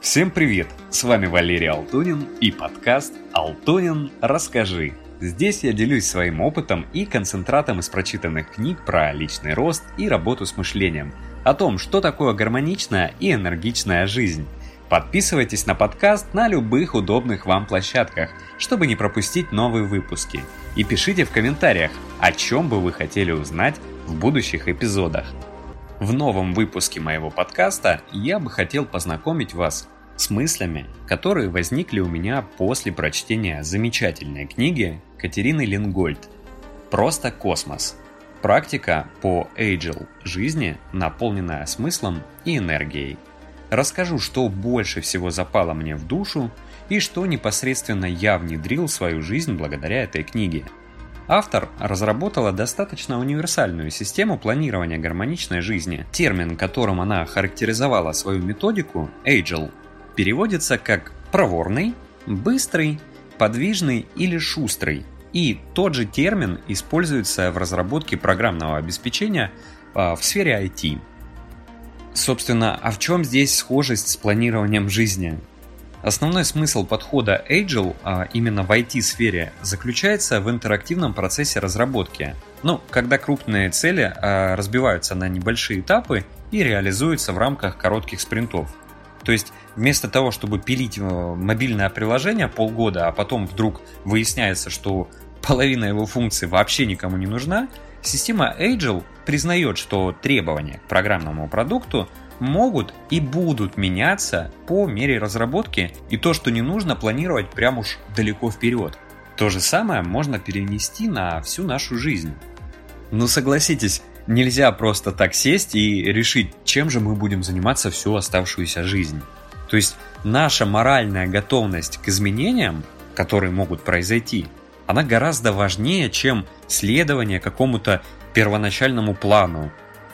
Всем привет! С вами Валерий Алтунин и подкаст «Алтунин, расскажи». Здесь я делюсь своим опытом и концентратом из прочитанных книг про личный рост и работу с мышлением, о том, что такое гармоничная и энергичная жизнь. Подписывайтесь на подкаст на любых удобных вам площадках, чтобы не пропустить новые выпуски. И пишите в комментариях, о чем бы вы хотели узнать в будущих эпизодах. В новом выпуске моего подкаста я бы хотел познакомить вас с мыслями, которые возникли у меня после прочтения замечательной книги Катерины Лингольд «Просто космос. Практика по Agile жизни, наполненная смыслом и энергией». Расскажу, что больше всего запало мне в душу и что непосредственно я внедрил в свою жизнь благодаря этой книге – Автор разработала достаточно универсальную систему планирования гармоничной жизни. Термин, которым она характеризовала свою методику, Agile, переводится как проворный, быстрый, подвижный или шустрый. И тот же термин используется в разработке программного обеспечения а, в сфере IT. Собственно, а в чем здесь схожесть с планированием жизни? Основной смысл подхода Agile а именно в IT-сфере заключается в интерактивном процессе разработки. Ну, когда крупные цели а, разбиваются на небольшие этапы и реализуются в рамках коротких спринтов. То есть вместо того, чтобы пилить э, мобильное приложение полгода, а потом вдруг выясняется, что половина его функций вообще никому не нужна, система Agile признает, что требования к программному продукту могут и будут меняться по мере разработки, и то, что не нужно планировать прям уж далеко вперед. То же самое можно перенести на всю нашу жизнь. Но ну, согласитесь, нельзя просто так сесть и решить, чем же мы будем заниматься всю оставшуюся жизнь. То есть наша моральная готовность к изменениям, которые могут произойти, она гораздо важнее, чем следование какому-то первоначальному плану,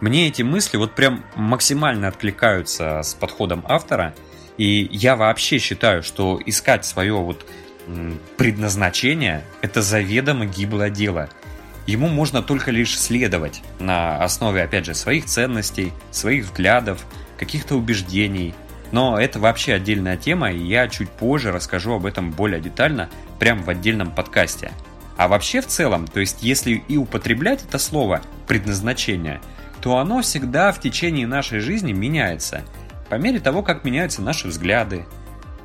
мне эти мысли вот прям максимально откликаются с подходом автора, и я вообще считаю, что искать свое вот предназначение – это заведомо гиблое дело. Ему можно только лишь следовать на основе, опять же, своих ценностей, своих взглядов, каких-то убеждений. Но это вообще отдельная тема, и я чуть позже расскажу об этом более детально, прямо в отдельном подкасте. А вообще в целом, то есть если и употреблять это слово «предназначение», то оно всегда в течение нашей жизни меняется, по мере того, как меняются наши взгляды,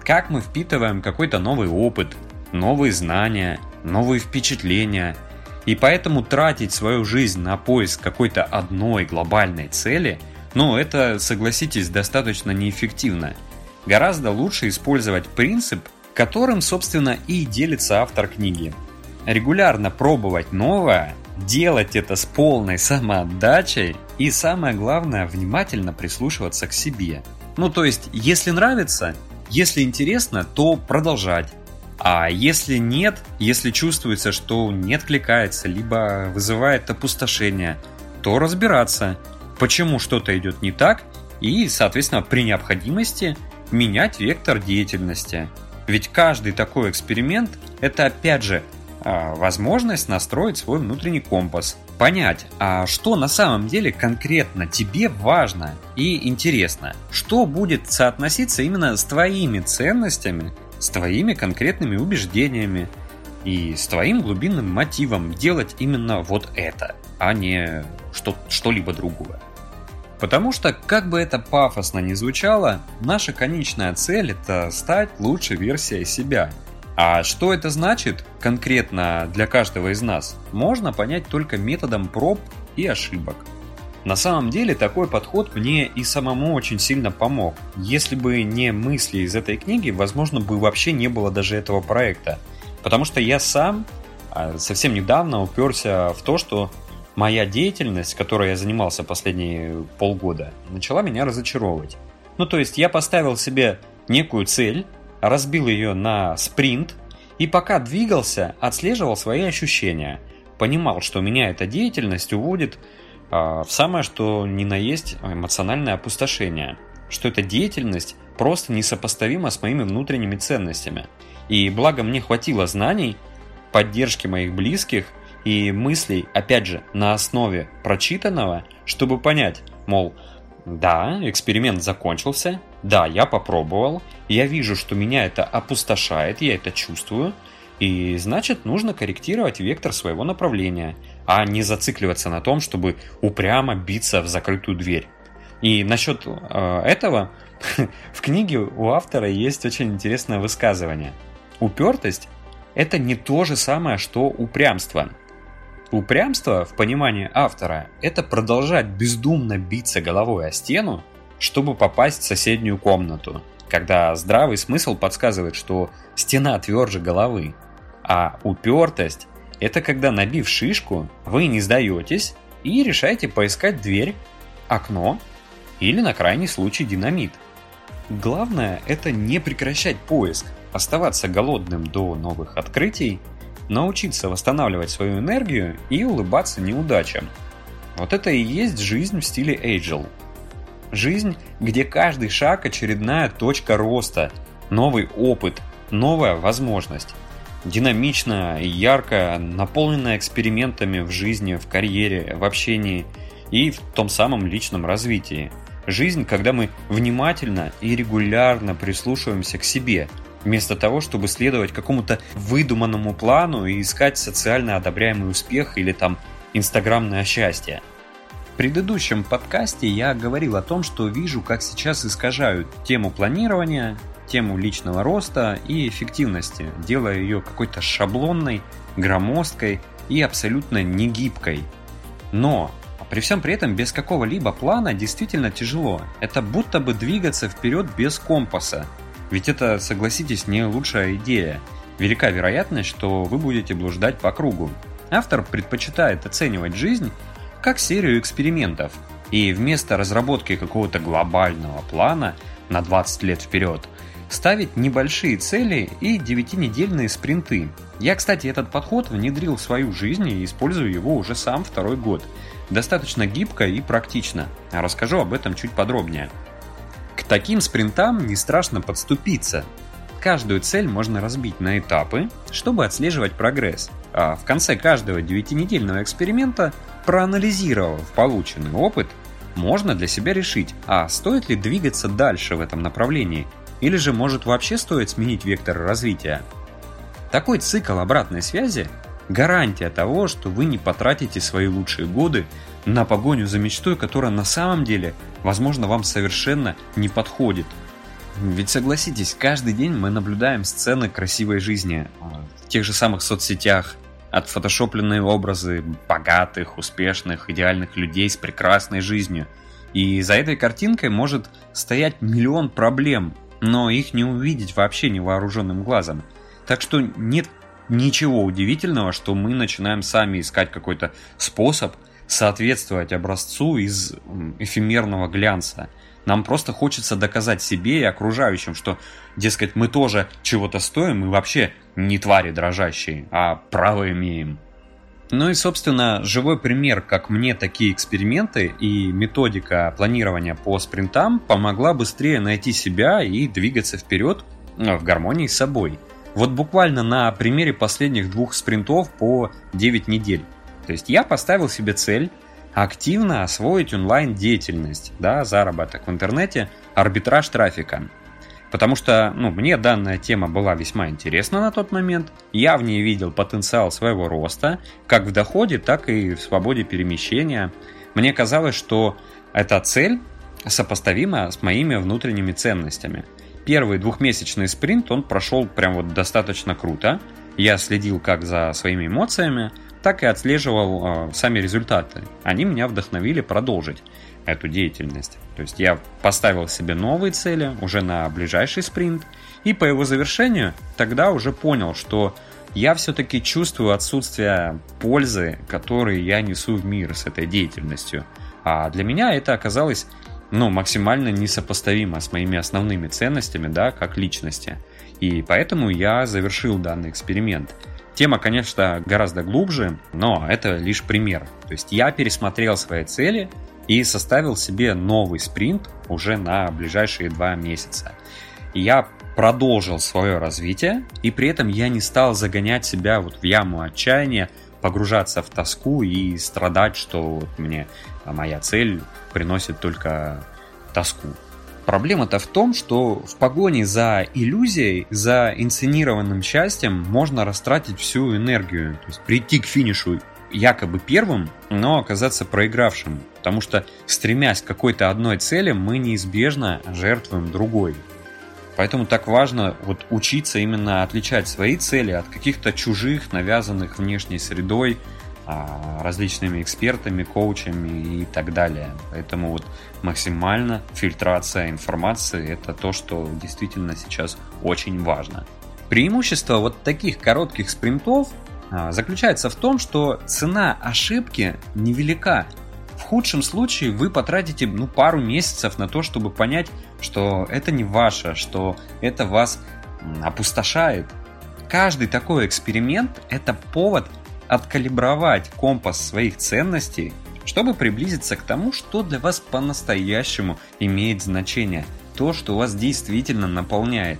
как мы впитываем какой-то новый опыт, новые знания, новые впечатления. И поэтому тратить свою жизнь на поиск какой-то одной глобальной цели, ну это, согласитесь, достаточно неэффективно. Гораздо лучше использовать принцип, которым, собственно, и делится автор книги. Регулярно пробовать новое делать это с полной самоотдачей и самое главное, внимательно прислушиваться к себе. Ну то есть, если нравится, если интересно, то продолжать. А если нет, если чувствуется, что не откликается, либо вызывает опустошение, то разбираться, почему что-то идет не так, и, соответственно, при необходимости менять вектор деятельности. Ведь каждый такой эксперимент – это, опять же, возможность настроить свой внутренний компас, понять, а что на самом деле конкретно тебе важно и интересно, что будет соотноситься именно с твоими ценностями, с твоими конкретными убеждениями и с твоим глубинным мотивом делать именно вот это, а не что, что-либо другое. Потому что, как бы это пафосно ни звучало, наша конечная цель это стать лучшей версией себя – а что это значит конкретно для каждого из нас, можно понять только методом проб и ошибок. На самом деле такой подход мне и самому очень сильно помог. Если бы не мысли из этой книги, возможно бы вообще не было даже этого проекта. Потому что я сам а, совсем недавно уперся в то, что моя деятельность, которой я занимался последние полгода, начала меня разочаровывать. Ну то есть я поставил себе некую цель, разбил ее на спринт и пока двигался, отслеживал свои ощущения. Понимал, что меня эта деятельность уводит э, в самое что ни на есть эмоциональное опустошение. Что эта деятельность просто несопоставима с моими внутренними ценностями. И благо мне хватило знаний, поддержки моих близких и мыслей, опять же, на основе прочитанного, чтобы понять, мол, да, эксперимент закончился, Да, я попробовал, я вижу, что меня это опустошает, я это чувствую, и значит нужно корректировать вектор своего направления, а не зацикливаться на том, чтобы упрямо биться в закрытую дверь. И насчет э, этого в книге у автора есть очень интересное высказывание. Упертость – это не то же самое, что упрямство. Упрямство, в понимании автора, это продолжать бездумно биться головой о стену, чтобы попасть в соседнюю комнату, когда здравый смысл подсказывает, что стена тверже головы. А упертость – это когда, набив шишку, вы не сдаетесь и решаете поискать дверь, окно или, на крайний случай, динамит. Главное – это не прекращать поиск, оставаться голодным до новых открытий, научиться восстанавливать свою энергию и улыбаться неудачам. Вот это и есть жизнь в стиле Agile – Жизнь, где каждый шаг – очередная точка роста, новый опыт, новая возможность. Динамичная яркая, наполненная экспериментами в жизни, в карьере, в общении и в том самом личном развитии. Жизнь, когда мы внимательно и регулярно прислушиваемся к себе, вместо того, чтобы следовать какому-то выдуманному плану и искать социально одобряемый успех или там инстаграмное счастье – в предыдущем подкасте я говорил о том, что вижу, как сейчас искажают тему планирования, тему личного роста и эффективности, делая ее какой-то шаблонной, громоздкой и абсолютно негибкой. Но при всем при этом без какого-либо плана действительно тяжело. Это будто бы двигаться вперед без компаса. Ведь это, согласитесь, не лучшая идея. Велика вероятность, что вы будете блуждать по кругу. Автор предпочитает оценивать жизнь как серию экспериментов, и вместо разработки какого-то глобального плана на 20 лет вперед, ставить небольшие цели и 9-недельные спринты. Я, кстати, этот подход внедрил в свою жизнь и использую его уже сам второй год. Достаточно гибко и практично. Расскажу об этом чуть подробнее. К таким спринтам не страшно подступиться. Каждую цель можно разбить на этапы, чтобы отслеживать прогресс. А в конце каждого 9-недельного эксперимента Проанализировав полученный опыт, можно для себя решить, а стоит ли двигаться дальше в этом направлении, или же может вообще стоит сменить вектор развития. Такой цикл обратной связи – гарантия того, что вы не потратите свои лучшие годы на погоню за мечтой, которая на самом деле, возможно, вам совершенно не подходит. Ведь согласитесь, каждый день мы наблюдаем сцены красивой жизни в тех же самых соцсетях, отфотошопленные образы богатых, успешных, идеальных людей с прекрасной жизнью. И за этой картинкой может стоять миллион проблем, но их не увидеть вообще невооруженным глазом. Так что нет ничего удивительного, что мы начинаем сами искать какой-то способ соответствовать образцу из эфемерного глянца – нам просто хочется доказать себе и окружающим, что, дескать, мы тоже чего-то стоим и вообще не твари дрожащие, а право имеем. Ну и, собственно, живой пример, как мне такие эксперименты и методика планирования по спринтам помогла быстрее найти себя и двигаться вперед ну, в гармонии с собой. Вот буквально на примере последних двух спринтов по 9 недель. То есть я поставил себе цель активно освоить онлайн-деятельность, да, заработок в интернете, арбитраж трафика. Потому что ну, мне данная тема была весьма интересна на тот момент. Я в ней видел потенциал своего роста, как в доходе, так и в свободе перемещения. Мне казалось, что эта цель сопоставима с моими внутренними ценностями. Первый двухмесячный спринт он прошел прям вот достаточно круто. Я следил как за своими эмоциями, так и отслеживал э, сами результаты. Они меня вдохновили продолжить эту деятельность. То есть я поставил себе новые цели уже на ближайший спринт, и по его завершению тогда уже понял, что я все-таки чувствую отсутствие пользы, которую я несу в мир с этой деятельностью. А для меня это оказалось ну, максимально несопоставимо с моими основными ценностями, да, как личности. И поэтому я завершил данный эксперимент – Тема, конечно, гораздо глубже, но это лишь пример. То есть я пересмотрел свои цели и составил себе новый спринт уже на ближайшие два месяца. Я продолжил свое развитие, и при этом я не стал загонять себя вот в яму отчаяния, погружаться в тоску и страдать, что вот мне моя цель приносит только тоску. Проблема-то в том, что в погоне за иллюзией, за инсценированным счастьем можно растратить всю энергию. То есть прийти к финишу якобы первым, но оказаться проигравшим. Потому что, стремясь к какой-то одной цели, мы неизбежно жертвуем другой. Поэтому так важно вот учиться именно отличать свои цели от каких-то чужих, навязанных внешней средой, различными экспертами, коучами и так далее. Поэтому вот максимально фильтрация информации – это то, что действительно сейчас очень важно. Преимущество вот таких коротких спринтов а, заключается в том, что цена ошибки невелика. В худшем случае вы потратите ну, пару месяцев на то, чтобы понять, что это не ваше, что это вас опустошает. Каждый такой эксперимент – это повод – откалибровать компас своих ценностей, чтобы приблизиться к тому, что для вас по-настоящему имеет значение, то, что вас действительно наполняет.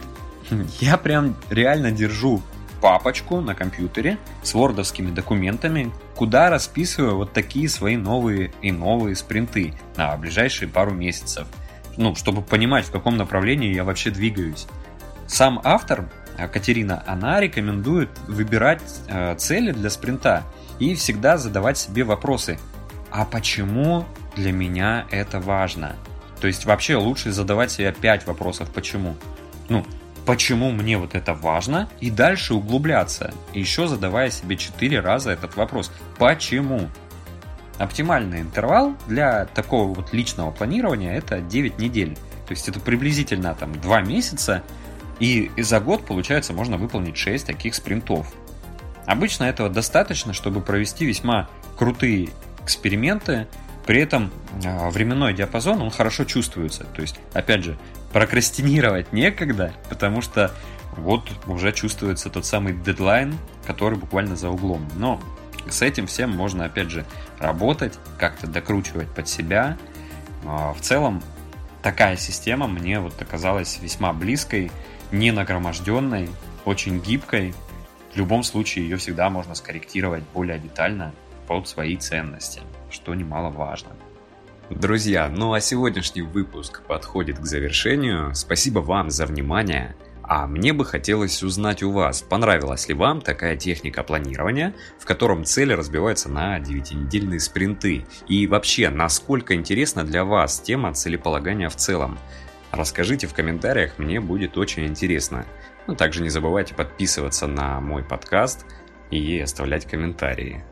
Я прям реально держу папочку на компьютере с вордовскими документами, куда расписываю вот такие свои новые и новые спринты на ближайшие пару месяцев. Ну, чтобы понимать, в каком направлении я вообще двигаюсь. Сам автор Катерина, она рекомендует выбирать э, цели для спринта и всегда задавать себе вопросы. А почему для меня это важно? То есть вообще лучше задавать себе 5 вопросов почему. Ну, почему мне вот это важно, и дальше углубляться, еще задавая себе 4 раза этот вопрос. Почему? Оптимальный интервал для такого вот личного планирования это 9 недель. То есть это приблизительно там 2 месяца, и за год, получается, можно выполнить 6 таких спринтов. Обычно этого достаточно, чтобы провести весьма крутые эксперименты, при этом а, временной диапазон, он хорошо чувствуется. То есть, опять же, прокрастинировать некогда, потому что вот уже чувствуется тот самый дедлайн, который буквально за углом. Но с этим всем можно, опять же, работать, как-то докручивать под себя. А, в целом, такая система мне вот оказалась весьма близкой не нагроможденной, очень гибкой. В любом случае ее всегда можно скорректировать более детально под свои ценности, что немаловажно. Друзья, ну а сегодняшний выпуск подходит к завершению. Спасибо вам за внимание. А мне бы хотелось узнать у вас, понравилась ли вам такая техника планирования, в котором цели разбиваются на 9-недельные спринты, и вообще, насколько интересна для вас тема целеполагания в целом. Расскажите в комментариях, мне будет очень интересно. Ну, также не забывайте подписываться на мой подкаст и оставлять комментарии.